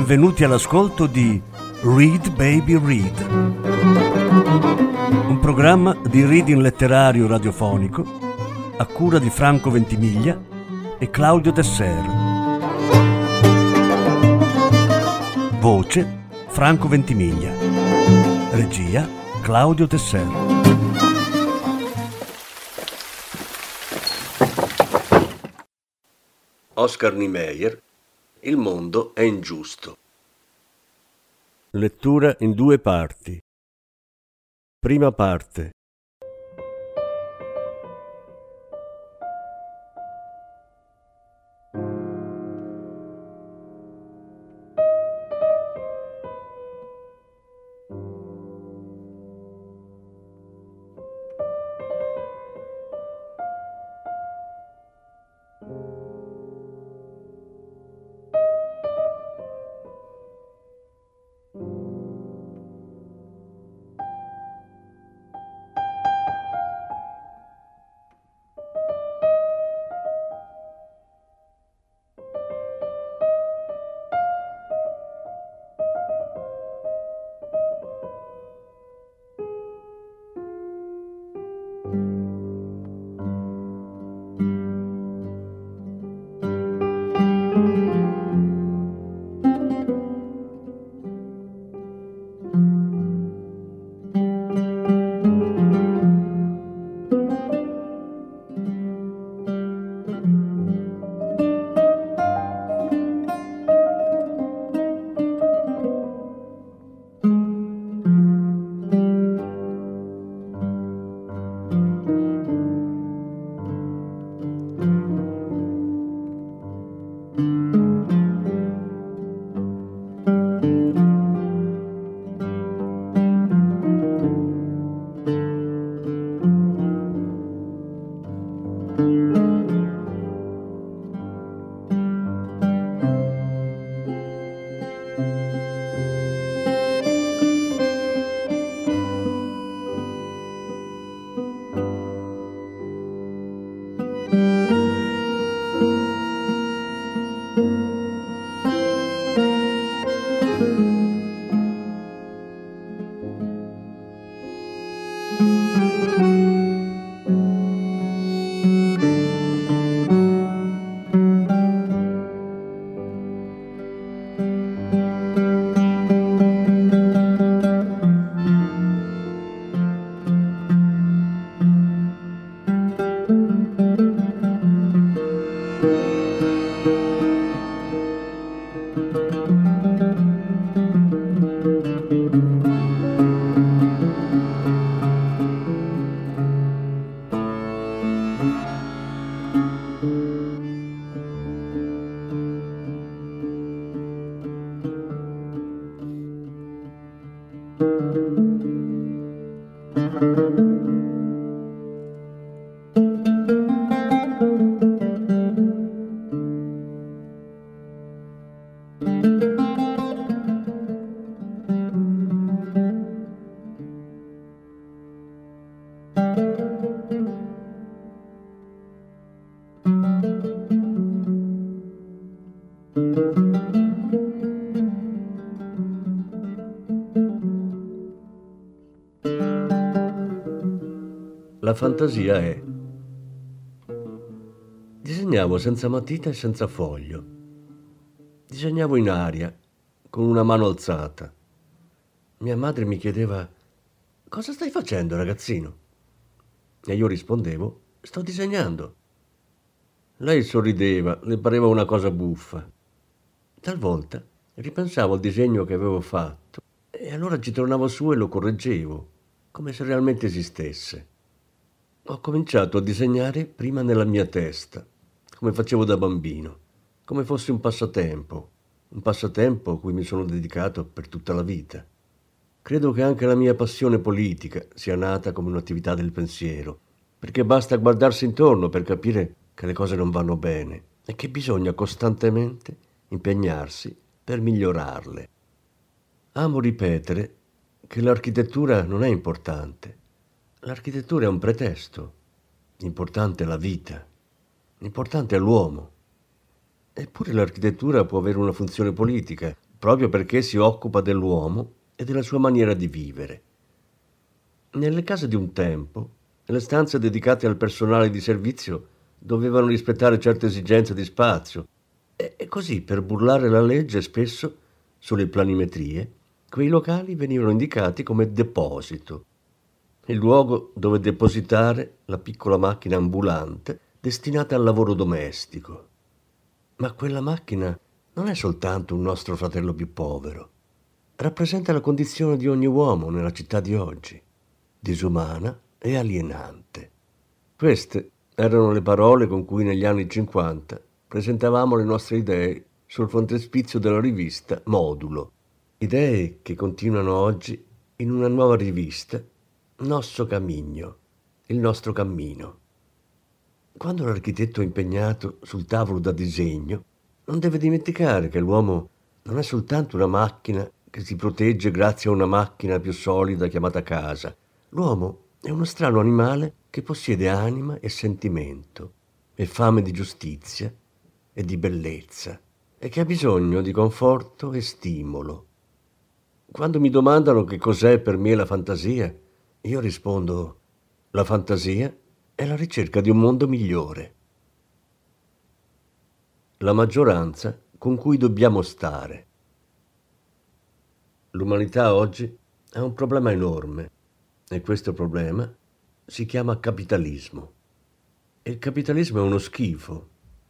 Benvenuti all'ascolto di Read Baby Read, un programma di reading letterario radiofonico a cura di Franco Ventimiglia e Claudio Tesser. Voce Franco Ventimiglia. Regia Claudio Tesser. Oscar Niemeyer Il mondo è ingiusto. Lettura in due parti. Prima parte. La fantasia è... Disegnavo senza matita e senza foglio. Disegnavo in aria, con una mano alzata. Mia madre mi chiedeva, cosa stai facendo ragazzino? E io rispondevo, sto disegnando. Lei sorrideva, le pareva una cosa buffa. Talvolta ripensavo al disegno che avevo fatto e allora ci tornavo su e lo correggevo, come se realmente esistesse. Ho cominciato a disegnare prima nella mia testa, come facevo da bambino, come fosse un passatempo, un passatempo a cui mi sono dedicato per tutta la vita. Credo che anche la mia passione politica sia nata come un'attività del pensiero, perché basta guardarsi intorno per capire che le cose non vanno bene e che bisogna costantemente impegnarsi per migliorarle. Amo ripetere che l'architettura non è importante, L'architettura è un pretesto. L'importante è la vita. L'importante è l'uomo. Eppure l'architettura può avere una funzione politica, proprio perché si occupa dell'uomo e della sua maniera di vivere. Nelle case di un tempo, le stanze dedicate al personale di servizio dovevano rispettare certe esigenze di spazio e così per burlare la legge spesso sulle planimetrie quei locali venivano indicati come deposito, il luogo dove depositare la piccola macchina ambulante destinata al lavoro domestico. Ma quella macchina non è soltanto un nostro fratello più povero, rappresenta la condizione di ogni uomo nella città di oggi, disumana e alienante. Queste erano le parole con cui negli anni 50 presentavamo le nostre idee sul frontespizio della rivista Modulo, idee che continuano oggi in una nuova rivista, Nostro Cammino, il nostro cammino. Quando l'architetto è impegnato sul tavolo da disegno, non deve dimenticare che l'uomo non è soltanto una macchina che si protegge grazie a una macchina più solida chiamata casa. L'uomo è uno strano animale che possiede anima e sentimento, e fame di giustizia e di bellezza, e che ha bisogno di conforto e stimolo. Quando mi domandano che cos'è per me la fantasia, io rispondo, la fantasia è la ricerca di un mondo migliore. La maggioranza con cui dobbiamo stare. L'umanità oggi ha un problema enorme e questo problema si chiama capitalismo. il capitalismo è uno schifo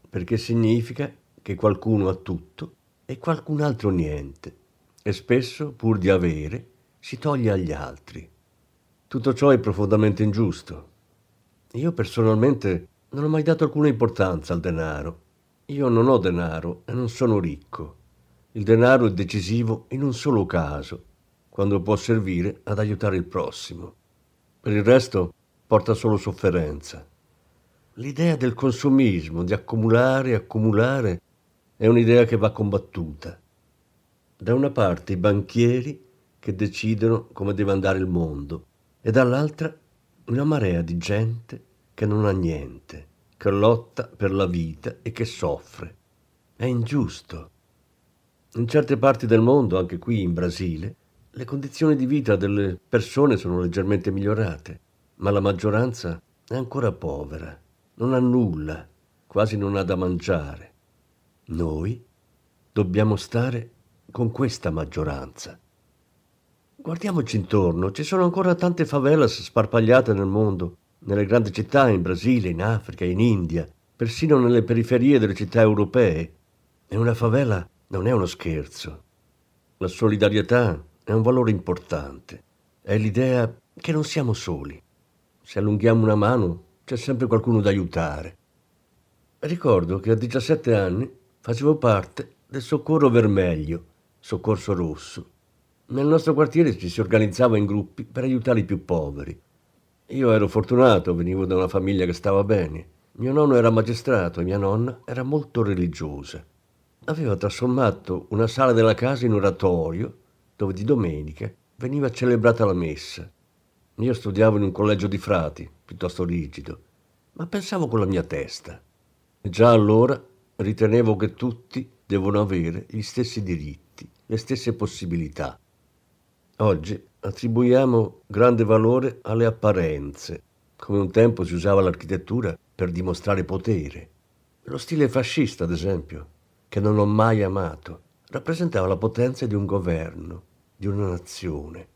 perché significa che qualcuno ha tutto e qualcun altro niente e spesso, pur di avere, si toglie agli altri. Tutto ciò è profondamente ingiusto. Io personalmente non ho mai dato alcuna importanza al denaro. Io non ho denaro e non sono ricco. Il denaro è decisivo in un solo caso, quando può servire ad aiutare il prossimo. Per il resto porta solo sofferenza. L'idea del consumismo, di accumulare e accumulare, è un'idea che va combattuta. Da una parte i banchieri che decidono come deve andare il mondo e dall'altra una marea di gente che non ha niente, che lotta per la vita e che soffre. È ingiusto. In certe parti del mondo, anche qui in Brasile, le condizioni di vita delle persone sono leggermente migliorate, ma la maggioranza è ancora povera, non ha nulla, quasi non ha da mangiare. Noi dobbiamo stare con questa maggioranza. Guardiamoci intorno, ci sono ancora tante favelas sparpagliate nel mondo, nelle grandi città, in Brasile, in Africa, in India, persino nelle periferie delle città europee. E una favela non è uno scherzo. La solidarietà è un valore importante. È l'idea che non siamo soli. Se allunghiamo una mano, c'è sempre qualcuno da aiutare. Ricordo che a 17 anni facevo parte del Soccorro Vermeglio, Soccorso Rosso. Nel nostro quartiere ci si organizzava in gruppi per aiutare i più poveri. Io ero fortunato, venivo da una famiglia che stava bene. Mio nonno era magistrato e mia nonna era molto religiosa. Aveva trasformato una sala della casa in oratorio dove di domenica veniva celebrata la messa. Io studiavo in un collegio di frati, piuttosto rigido, ma pensavo con la mia testa. E già allora ritenevo che tutti devono avere gli stessi diritti, le stesse possibilità. Oggi attribuiamo grande valore alle apparenze, come un tempo si usava l'architettura per dimostrare potere. Lo stile fascista, ad esempio, che non ho mai amato, rappresentava la potenza di un governo, di una nazione,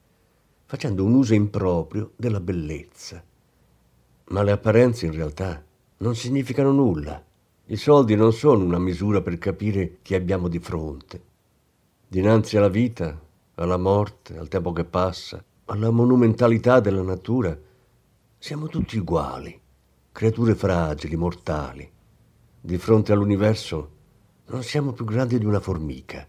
facendo un uso improprio della bellezza. Ma le apparenze in realtà non significano nulla. I soldi non sono una misura per capire chi abbiamo di fronte. Dinanzi alla vita, alla morte, al tempo che passa, alla monumentalità della natura, siamo tutti uguali, creature fragili, mortali. Di fronte all'universo non siamo più grandi di una formica.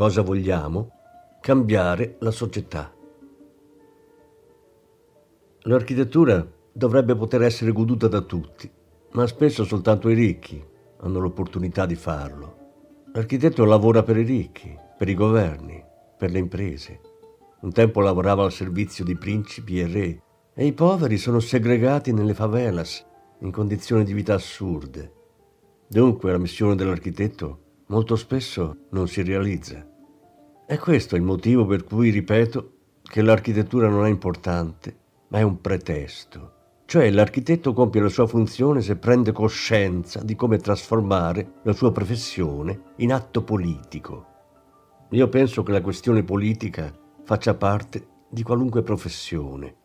Cosa vogliamo? Cambiare la società. L'architettura dovrebbe poter essere goduta da tutti, ma spesso soltanto i ricchi hanno l'opportunità di farlo. L'architetto lavora per i ricchi, per i governi, per le imprese. Un tempo lavorava al servizio di principi e re e i poveri sono segregati nelle favelas in condizioni di vita assurde. Dunque la missione dell'architetto molto spesso non si realizza. E questo è il motivo per cui ripeto che l'architettura non è importante, ma è un pretesto. Cioè l'architetto compie la sua funzione se prende coscienza di come trasformare la sua professione in atto politico. Io penso che la questione politica faccia parte di qualunque professione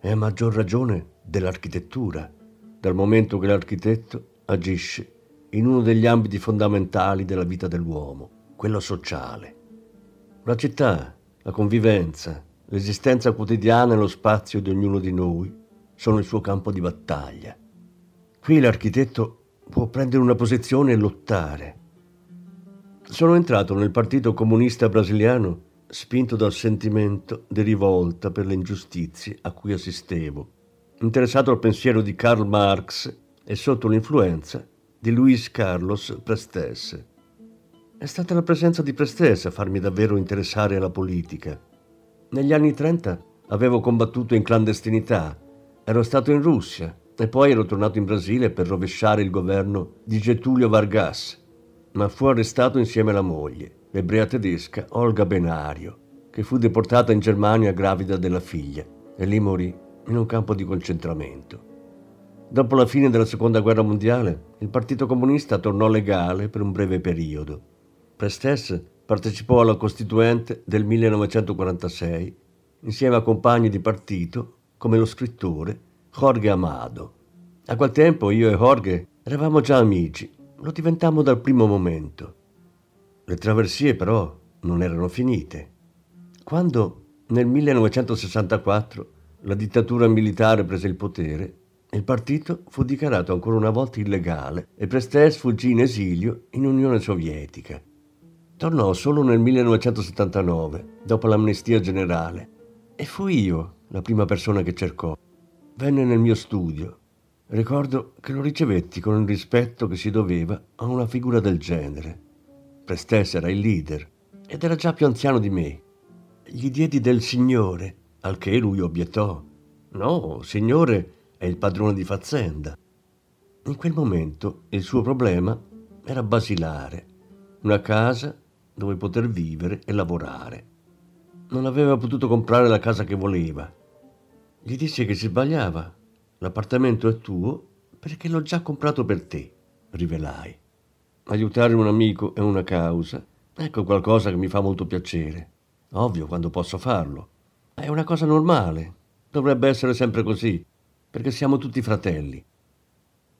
e a maggior ragione dell'architettura, dal momento che l'architetto agisce in uno degli ambiti fondamentali della vita dell'uomo, quello sociale. La città, la convivenza, l'esistenza quotidiana e lo spazio di ognuno di noi sono il suo campo di battaglia. Qui l'architetto può prendere una posizione e lottare. Sono entrato nel Partito Comunista Brasiliano spinto dal sentimento di rivolta per le ingiustizie a cui assistevo, interessato al pensiero di Karl Marx e sotto l'influenza di Luis Carlos Prestes. È stata la presenza di Prestes a farmi davvero interessare alla politica. Negli anni 30 avevo combattuto in clandestinità, ero stato in Russia e poi ero tornato in Brasile per rovesciare il governo di Getulio Vargas, ma fu arrestato insieme alla moglie, l'ebrea tedesca Olga Benario, che fu deportata in Germania gravida della figlia e lì morì in un campo di concentramento. Dopo la fine della seconda guerra mondiale, il Partito Comunista tornò legale per un breve periodo. Prestes partecipò alla Costituente del 1946 insieme a compagni di partito come lo scrittore Jorge Amado. A quel tempo io e Jorge eravamo già amici, lo diventammo dal primo momento. Le traversie però non erano finite. Quando nel 1964 la dittatura militare prese il potere, il partito fu dichiarato ancora una volta illegale e Prestes fuggì in esilio in Unione Sovietica. Tornò solo nel 1979, dopo l'amnistia generale, e fui io la prima persona che cercò. Venne nel mio studio. Ricordo che lo ricevetti con il rispetto che si doveva a una figura del genere. Prestes era il leader ed era già più anziano di me. Gli diedi del Signore, al che lui obiettò. No, Signore, è il padrone di fazzenda. In quel momento il suo problema era basilare, una casa dove poter vivere e lavorare. Non aveva potuto comprare la casa che voleva. Gli disse che si sbagliava. L'appartamento è tuo perché l'ho già comprato per te, rivelai. Aiutare un amico è una causa. Ecco qualcosa che mi fa molto piacere. Ovvio quando posso farlo. È una cosa normale. Dovrebbe essere sempre così perché siamo tutti fratelli.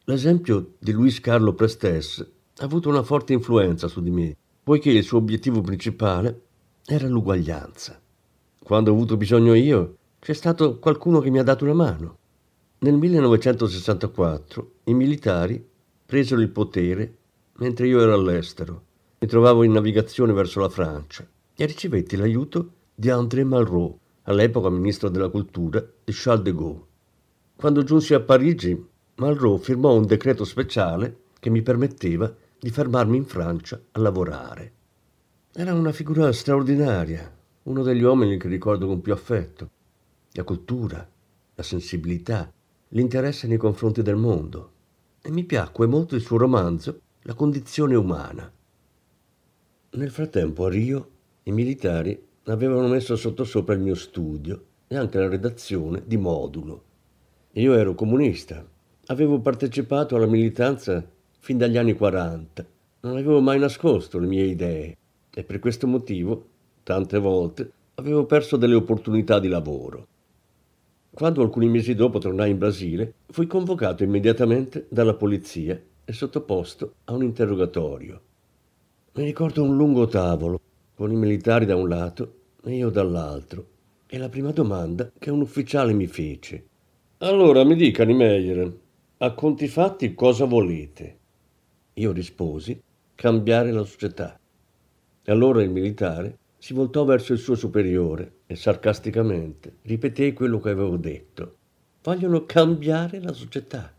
L'esempio di Luis Carlo Prestes ha avuto una forte influenza su di me, poiché il suo obiettivo principale era l'uguaglianza. Quando ho avuto bisogno io, c'è stato qualcuno che mi ha dato una mano. Nel 1964 i militari presero il potere mentre io ero all'estero. Mi trovavo in navigazione verso la Francia e ricevetti l'aiuto di André Malraux, all'epoca ministro della cultura di Charles de Gaulle. Quando giunsi a Parigi, Malraux firmò un decreto speciale che mi permetteva di fermarmi in Francia a lavorare. Era una figura straordinaria, uno degli uomini che ricordo con più affetto. La cultura, la sensibilità, l'interesse nei confronti del mondo. E mi piacque molto il suo romanzo la condizione umana. Nel frattempo a Rio i militari avevano messo sottosopra il mio studio e anche la redazione di modulo. Io ero comunista, avevo partecipato alla militanza fin dagli anni 40, non avevo mai nascosto le mie idee e per questo motivo, tante volte, avevo perso delle opportunità di lavoro. Quando alcuni mesi dopo tornai in Brasile, fui convocato immediatamente dalla polizia e sottoposto a un interrogatorio. Mi ricordo un lungo tavolo, con i militari da un lato e io dall'altro, e la prima domanda che un ufficiale mi fece. Allora mi dica, Niemeyer, a conti fatti cosa volete? Io risposi, cambiare la società. E allora il militare si voltò verso il suo superiore e sarcasticamente ripeté quello che avevo detto. Vogliono cambiare la società.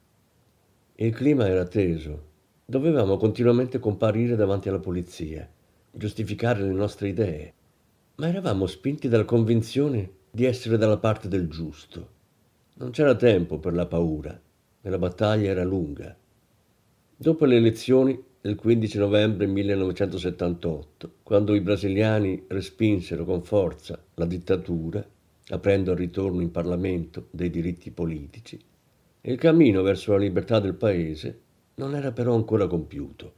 Il clima era teso. Dovevamo continuamente comparire davanti alla polizia, giustificare le nostre idee, ma eravamo spinti dalla convinzione di essere dalla parte del giusto. Non c'era tempo per la paura e la battaglia era lunga. Dopo le elezioni il 15 novembre 1978, quando i brasiliani respinsero con forza la dittatura, aprendo al ritorno in Parlamento dei diritti politici, il cammino verso la libertà del paese non era però ancora compiuto.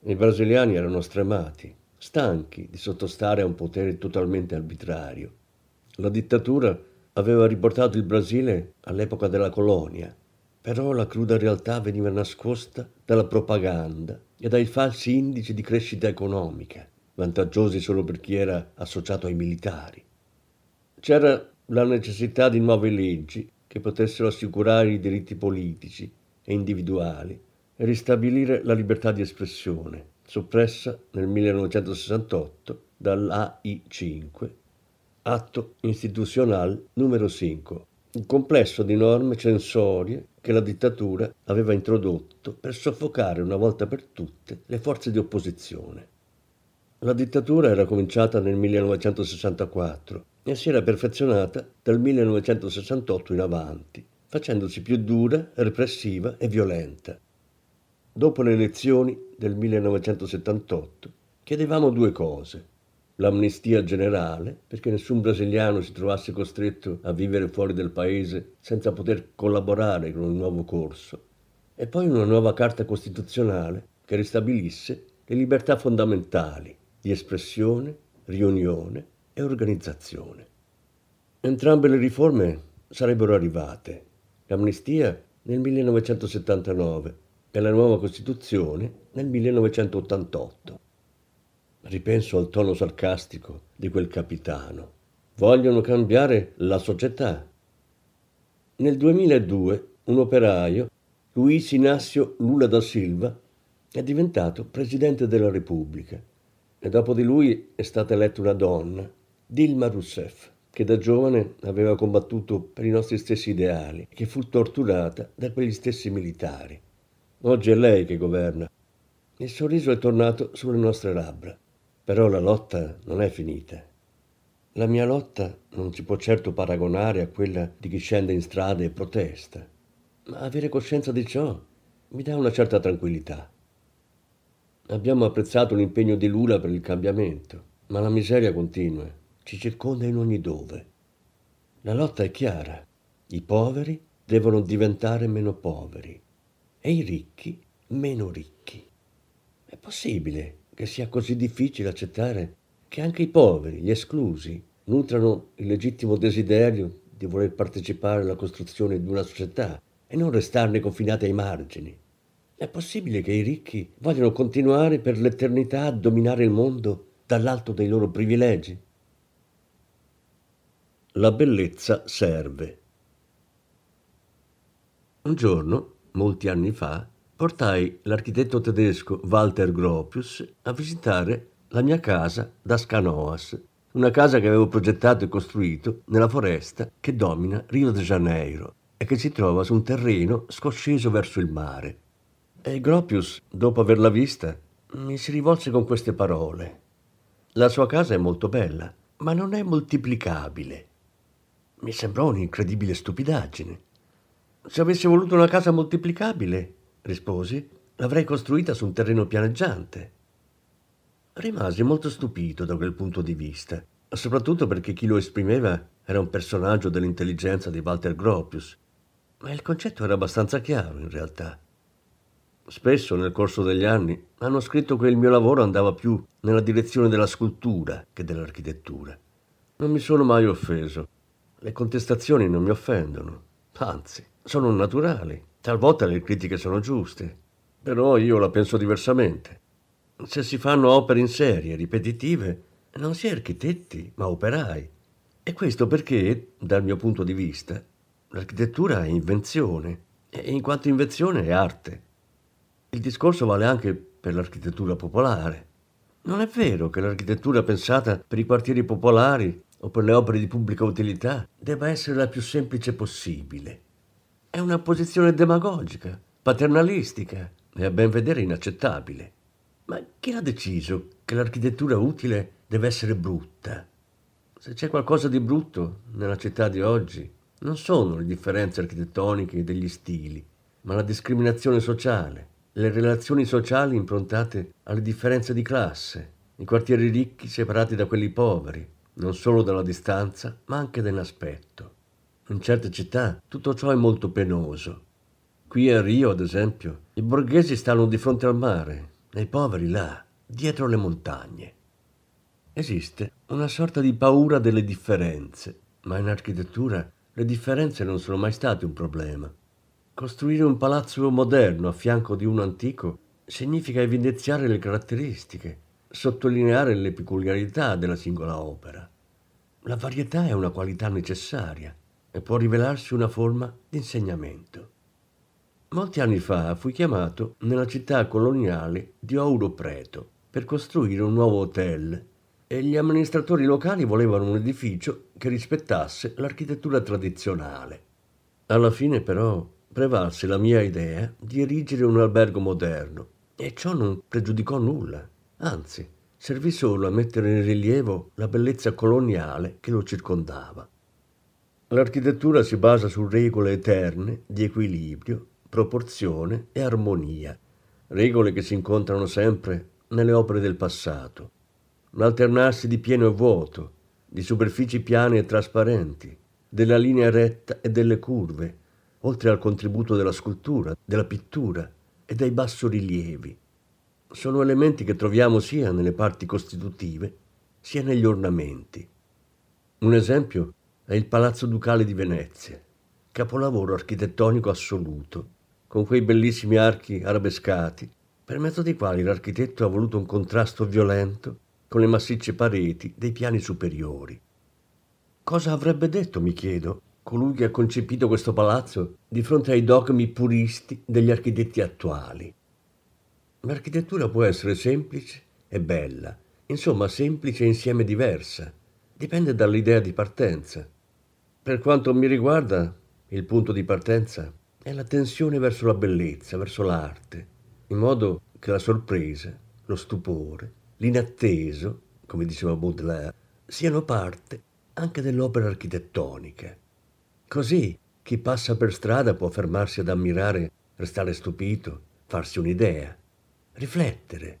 I brasiliani erano stremati, stanchi di sottostare a un potere totalmente arbitrario. La dittatura aveva riportato il Brasile all'epoca della colonia però la cruda realtà veniva nascosta dalla propaganda e dai falsi indici di crescita economica, vantaggiosi solo per chi era associato ai militari. C'era la necessità di nuove leggi che potessero assicurare i diritti politici e individuali e ristabilire la libertà di espressione, soppressa nel 1968 dall'AI5, atto istituzionale numero 5 un complesso di norme censorie che la dittatura aveva introdotto per soffocare una volta per tutte le forze di opposizione. La dittatura era cominciata nel 1964 e si era perfezionata dal 1968 in avanti, facendosi più dura, repressiva e violenta. Dopo le elezioni del 1978 chiedevamo due cose l'amnistia generale, perché nessun brasiliano si trovasse costretto a vivere fuori del paese senza poter collaborare con un nuovo corso, e poi una nuova carta costituzionale che ristabilisse le libertà fondamentali di espressione, riunione e organizzazione. Entrambe le riforme sarebbero arrivate, l'amnistia nel 1979 e la nuova Costituzione nel 1988. Ripenso al tono sarcastico di quel capitano. Vogliono cambiare la società. Nel 2002 un operaio, Luis Inácio Lula da Silva, è diventato presidente della Repubblica e dopo di lui è stata eletta una donna, Dilma Rousseff, che da giovane aveva combattuto per i nostri stessi ideali e che fu torturata da quegli stessi militari. Oggi è lei che governa. Il sorriso è tornato sulle nostre labbra. Però la lotta non è finita. La mia lotta non si può certo paragonare a quella di chi scende in strada e protesta, ma avere coscienza di ciò mi dà una certa tranquillità. Abbiamo apprezzato l'impegno di Lula per il cambiamento, ma la miseria continua, ci circonda in ogni dove. La lotta è chiara. I poveri devono diventare meno poveri e i ricchi meno ricchi. È possibile che sia così difficile accettare che anche i poveri, gli esclusi, nutrano il legittimo desiderio di voler partecipare alla costruzione di una società e non restarne confinati ai margini. È possibile che i ricchi vogliano continuare per l'eternità a dominare il mondo dall'alto dei loro privilegi? La bellezza serve. Un giorno, molti anni fa, portai l'architetto tedesco Walter Gropius a visitare la mia casa da Scanoas, una casa che avevo progettato e costruito nella foresta che domina Rio de Janeiro e che si trova su un terreno scosceso verso il mare. E Gropius, dopo averla vista, mi si rivolse con queste parole. La sua casa è molto bella, ma non è moltiplicabile. Mi sembrò un'incredibile stupidaggine. Se avessi voluto una casa moltiplicabile, risposi, l'avrei costruita su un terreno pianeggiante. Rimasi molto stupito da quel punto di vista, soprattutto perché chi lo esprimeva era un personaggio dell'intelligenza di Walter Gropius, ma il concetto era abbastanza chiaro in realtà. Spesso nel corso degli anni hanno scritto che il mio lavoro andava più nella direzione della scultura che dell'architettura. Non mi sono mai offeso. Le contestazioni non mi offendono, anzi, sono naturali. Talvolta le critiche sono giuste, però io la penso diversamente. Se si fanno opere in serie, ripetitive, non si è architetti, ma operai. E questo perché, dal mio punto di vista, l'architettura è invenzione, e in quanto invenzione è arte. Il discorso vale anche per l'architettura popolare. Non è vero che l'architettura pensata per i quartieri popolari o per le opere di pubblica utilità debba essere la più semplice possibile. È una posizione demagogica, paternalistica e a ben vedere inaccettabile. Ma chi ha deciso che l'architettura utile deve essere brutta? Se c'è qualcosa di brutto nella città di oggi, non sono le differenze architettoniche degli stili, ma la discriminazione sociale, le relazioni sociali improntate alle differenze di classe, i quartieri ricchi separati da quelli poveri, non solo dalla distanza, ma anche dall'aspetto. In certe città tutto ciò è molto penoso. Qui a Rio, ad esempio, i borghesi stanno di fronte al mare e i poveri là, dietro le montagne. Esiste una sorta di paura delle differenze, ma in architettura le differenze non sono mai state un problema. Costruire un palazzo moderno a fianco di uno antico significa evidenziare le caratteristiche, sottolineare le peculiarità della singola opera. La varietà è una qualità necessaria e può rivelarsi una forma di insegnamento. Molti anni fa fui chiamato nella città coloniale di Ouro Preto per costruire un nuovo hotel e gli amministratori locali volevano un edificio che rispettasse l'architettura tradizionale. Alla fine però prevalse la mia idea di erigere un albergo moderno e ciò non pregiudicò nulla, anzi servì solo a mettere in rilievo la bellezza coloniale che lo circondava. L'architettura si basa su regole eterne di equilibrio, proporzione e armonia, regole che si incontrano sempre nelle opere del passato. L'alternarsi di pieno e vuoto, di superfici piane e trasparenti, della linea retta e delle curve, oltre al contributo della scultura, della pittura e dei bassorilievi. Sono elementi che troviamo sia nelle parti costitutive sia negli ornamenti. Un esempio è il Palazzo Ducale di Venezia, capolavoro architettonico assoluto, con quei bellissimi archi arabescati, per mezzo dei quali l'architetto ha voluto un contrasto violento con le massicce pareti dei piani superiori. Cosa avrebbe detto, mi chiedo, colui che ha concepito questo palazzo di fronte ai dogmi puristi degli architetti attuali. L'architettura può essere semplice e bella, insomma semplice e insieme diversa, dipende dall'idea di partenza. Per quanto mi riguarda, il punto di partenza è la tensione verso la bellezza, verso l'arte, in modo che la sorpresa, lo stupore, l'inatteso, come diceva Baudelaire, siano parte anche dell'opera architettonica. Così chi passa per strada può fermarsi ad ammirare, restare stupito, farsi un'idea, riflettere.